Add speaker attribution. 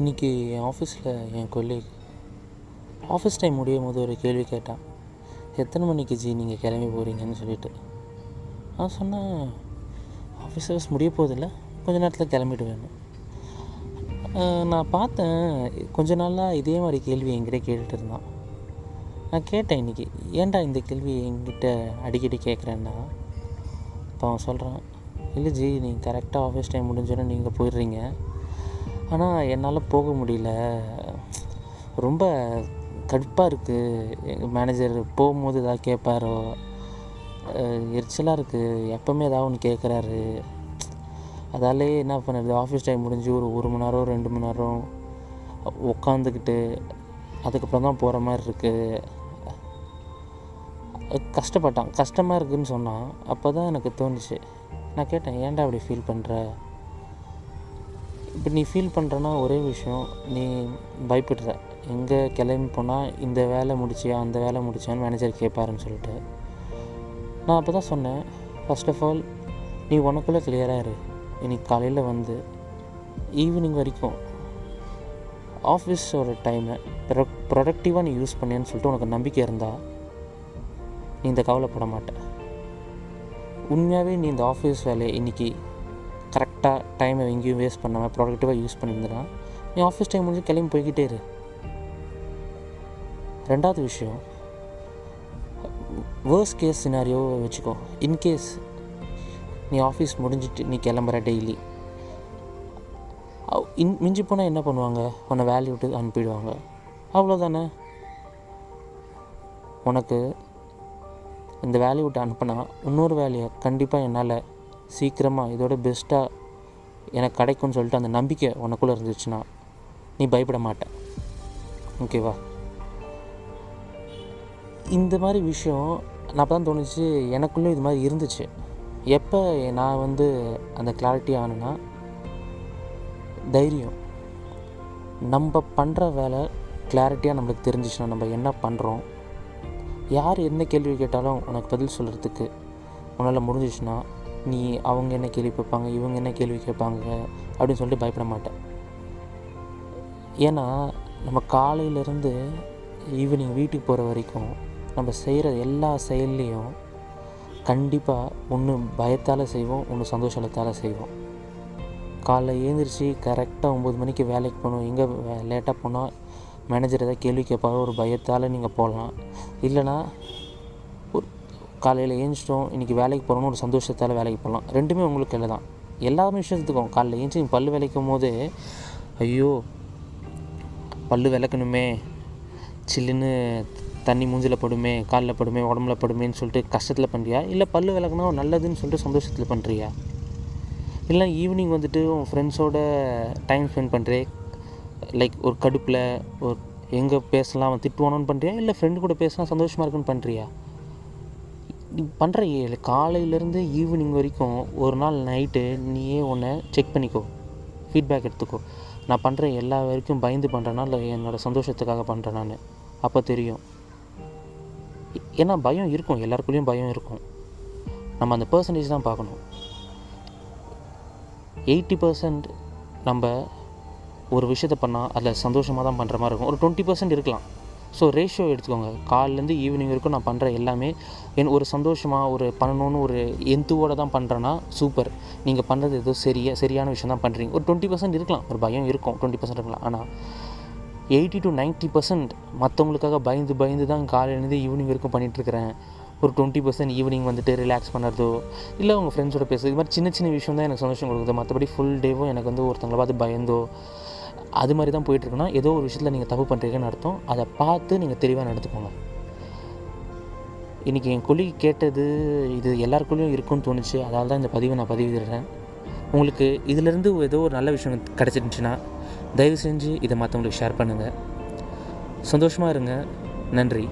Speaker 1: இன்றைக்கி என் ஆஃபீஸில் என் கொல்லீக் office time முடியும் போது ஒரு கேள்வி கேட்டான். எத்தனை மணிக்கு ஜி நீங்கள் கிளம்பி போகிறீங்கன்னு சொல்லிட்டு. நான் சொன்னேன் ஆஃபீஸ் ஹவர்ஸ் முடிய போதில்ல கொஞ்ச நேரத்தில் கிளம்பிட்டு வேணும் நான் பார்த்தேன் கொஞ்ச நாளாக இதே மாதிரி கேள்வி என்கிட்ட கேட்டுட்டு இருந்தான். நான் கேட்டேன் இன்றைக்கி ஏன்டா இந்த கேள்வி என்கிட்ட அடிக்கடி கேட்குறேன்னா இப்போ அவன் சொல்கிறான் இல்லை ஜி நீங்கள் கரெக்டாக ஆஃபீஸ் டைம் முடிஞ்சோடனே நீங்கள் போயிடுறீங்க. ஆனால் என்னால் போக முடியல. ரொம்ப கடுப்பாக இருக்குது மேனேஜர் போகும்போது ஏதாவது கேட்பாரோ எரிச்சலாக இருக்குது எப்போவுமே ஏதாவது ஒன்று கேட்குறாரு அதாலே என்ன பண்ணுறது ஆஃபீஸ் டைம் முடிஞ்சு ஒரு ஒரு மணி நேரம் ரெண்டு மணி நேரம் உட்காந்துக்கிட்டு அதுக்கப்புறம் தான் போகிற மாதிரி இருக்குது கஷ்டப்பட்டான். கஷ்டமாக இருக்குதுன்னு சொன்னான். அப்போ தான் எனக்கு தோணுச்சு. நான் கேட்டேன் ஏன்டா அப்படி ஃபீல் பண்ணுற இப்போ நீ ஃபீல் பண்ணுறனா ஒரே விஷயம் நீ பயப்படுற. எங்கே கிளம்பி போனால் இந்த வேலை முடிச்சியா அந்த வேலை முடிச்சியான்னு மேனேஜர் கேட்பாருன்னு சொல்லிட்டு. நான் அப்போ தான் சொன்னேன் ஃபர்ஸ்ட் ஆஃப் ஆல் நீ உனக்குள்ளே கிளியராக இரு. இன்னைக்கு காலையில் வந்து ஈவினிங் வரைக்கும் ஆஃபீஸோட டைமை ப்ரொ ப்ரொடக்டிவாக நீ யூஸ் பண்ணேன்னு சொல்லிட்டு உனக்கு நம்பிக்கை இருந்தால் நீ இந்த கவலைப்பட மாட்டேன் உண்மையாகவே நீ இந்த ஆஃபீஸ் வேலையை இன்றைக்கி கரெக்டாக டைமை எங்கேயும் வேஸ்ட் பண்ணாமல் ப்ரொடக்டிவாக யூஸ் பண்ணியிருந்தனா நீ ஆஃபீஸ் டைம் முடிஞ்சு கிளம்பி போய்கிட்டே இரு. ரெண்டாவது விஷயம் வேர்ஸ் கேஸ் சினாரியோ வச்சுக்கோ. இன்கேஸ் நீ ஆஃபீஸ் முடிஞ்சிட்டு நீ கிளம்புற டெய்லி இன் மிஞ்சி போனால் என்ன பண்ணுவாங்க? உன்னை வேலையை விட்டு அனுப்பிடுவாங்க. அவ்வளோதானே உனக்கு இந்த வேலையை விட்டு அனுப்புனா இன்னொரு வேலையை கண்டிப்பாக என்னால் சீக்கிரமாக இதோட பெஸ்ட்டாக எனக்கு கிடைக்கும்னு சொல்லிட்டு அந்த நம்பிக்கை உனக்குள்ளே இருந்துச்சுன்னா நீ பயப்பட மாட்ட. ஓகேவா இந்த மாதிரி விஷயம் நான் அப்போ தான் தோணுச்சு எனக்குள்ளே இது மாதிரி இருந்துச்சு. எப்போ நான் வந்து அந்த கிளாரிட்டி ஆனேன்னா தைரியம். நம்ம பண்ணுற வேலை கிளாரிட்டியாக நம்மளுக்கு தெரிஞ்சிச்சுன்னா நம்ம என்ன பண்ணுறோம் யார் என்ன கேள்வி கேட்டாலும் உனக்கு பதில் சொல்கிறதுக்கு உன்னால் முடிஞ்சிச்சுன்னா நீ அவங்க என்ன கேள்வி கேட்பாங்க இவங்க என்ன கேள்வி கேட்பாங்க அப்படின்னு சொல்லிட்டு பயப்பட மாட்டேன். ஏன்னா நம்ம காலையிலேருந்து ஈவினிங் வீட்டுக்கு போகிற வரைக்கும் நம்ம செய்கிற எல்லா செயல்லையும் கண்டிப்பாக ஒன்று பயத்தால் செய்வோம் ஒன்று சந்தோஷத்தால் செய்வோம். காலைல ஏந்திரிச்சு கரெக்டாக ஒம்பது மணிக்கு வேலைக்கு போகணும் எங்கே லேட்டாக போனால் மேனேஜர் ஏதாவது கேள்வி கேட்பாரோ ஒரு பயத்தால் நீங்கள் போகலாம். இல்லைனா காலையில் ஏஞ்சிட்டோம் இன்றைக்கி வேலைக்கு போகிறோம்னு ஒரு சந்தோஷத்தால் வேலைக்கு போகலாம் ரெண்டுமே உங்களுக்கு இல்லை தான். எல்லா விஷயத்துக்கும் காலையில் ஏஞ்சி பல் விளைக்கும் போது ஐயோ பல் விளக்கணுமே சில்லுன்னு தண்ணி மூஞ்சில் படுமே காலில் படுமே உடம்புல படுமேன்னு சொல்லிட்டு கஷ்டத்தில் பண்ணுறியா இல்லை பல் விளக்குனா நல்லதுன்னு சொல்லிட்டு சந்தோஷத்தில் பண்ணுறியா இல்லை ஈவினிங் வந்துட்டு உன் ஃப்ரெண்ட்ஸோட டைம் ஸ்பெண்ட் பண்ணுறே லைக் ஒரு கடுப்பில் ஒரு எங்கே பேசலாம் அவன் திட்டுவானோன்னு பண்ணுறியா இல்லை ஃப்ரெண்டு கூட பேசலாம் சந்தோஷமாக இருக்குன்னு பண்ணுறியா பண்ணுற காலையிலேருந்து ஈவினிங் வரைக்கும் ஒரு நாள் நைட்டு நீயே உன்னை செக் பண்ணிக்கோ. ஃபீட்பேக் எடுத்துக்கோ. நான் பண்ணுற எல்லா வரைக்கும் பயந்து பண்ணுறேன்னா இல்லை என்னோடய சந்தோஷத்துக்காக பண்ணுறேன் நான். அப்போ தெரியும். ஏன்னா பயம் இருக்கும். எல்லாருக்குள்ளேயும் பயம் இருக்கும். நம்ம அந்த பர்சன்டேஜ் தான் பார்க்கணும். எயிட்டி பர்சன்ட் நம்ம ஒரு விஷயத்த பண்ணால் அதில் சந்தோஷமாக தான் பண்ணுற மாதிரி இருக்கும். ஒரு டுவெண்ட்டி பர்சன்ட் இருக்கலாம். ஸோ ரேஷியோ எடுத்துக்கோங்க. காலிலேருந்து ஈவினிங் வரைக்கும் நான் பண்ணுற எல்லாமே என் ஒரு சந்தோஷமாக ஒரு பண்ணணும்னு ஒரு எந்துவோடு தான் பண்ணுறேன்னா சூப்பர் நீங்கள் பண்ணுறது ஏதோ சரியா சரியான விஷயம் தான் பண்ணுறீங்க ஒரு டுவெண்ட்டி பர்சன்ட் இருக்கலாம். ஒரு பயம் இருக்கும். டுவெண்ட்டி பர்சன்ட் இருக்கலாம். ஆனால் எயிட்டி டு நைன்ட்டி பர்சன்ட் மற்றவங்களுக்காக பயந்து பயந்து தான் காலையிலேருந்து ஈவினிங் வரைக்கும் பண்ணிகிட்ருக்கிறேன் ஒரு டுவெண்ட்டி பர்சன்ட் ஈவினிங் வந்துட்டு ரிலாக்ஸ் பண்ணுறதோ இல்லை உங்கள் ஃப்ரெண்ட்ஸோட பேசுறது இது மாதிரி சின்ன சின்ன விஷயம் தான் எனக்கு சந்தோஷம் கொடுக்குது. மற்றபடி ஃபுல் டேவும் எனக்கு வந்து ஒருத்தங்களை பார்த்து பயந்தோ அது மாதிரி தான் போயிட்டுருக்குன்னா ஏதோ ஒரு விஷயத்தில் நீங்கள் தப்பு பண்ணுறீங்கன்னு அர்த்தம். அதை பார்த்து நீங்கள் தெளிவாக நடந்துக்கோங்க. இன்றைக்கி என் கொல்லி கேட்டது இது எல்லாருக்குள்ளேயும் இருக்கும்னு தோணுச்சு. அதால் தான் இந்த பதிவை நான் பதிவிடுறேன் உங்களுக்கு இதிலேருந்து ஏதோ ஒரு நல்ல விஷயம் கிடச்சிருந்துச்சின்னா தயவு செஞ்சு இதை மற்றவங்களுக்கு ஷேர் பண்ணுங்கள் சந்தோஷமாக இருங்க. நன்றி.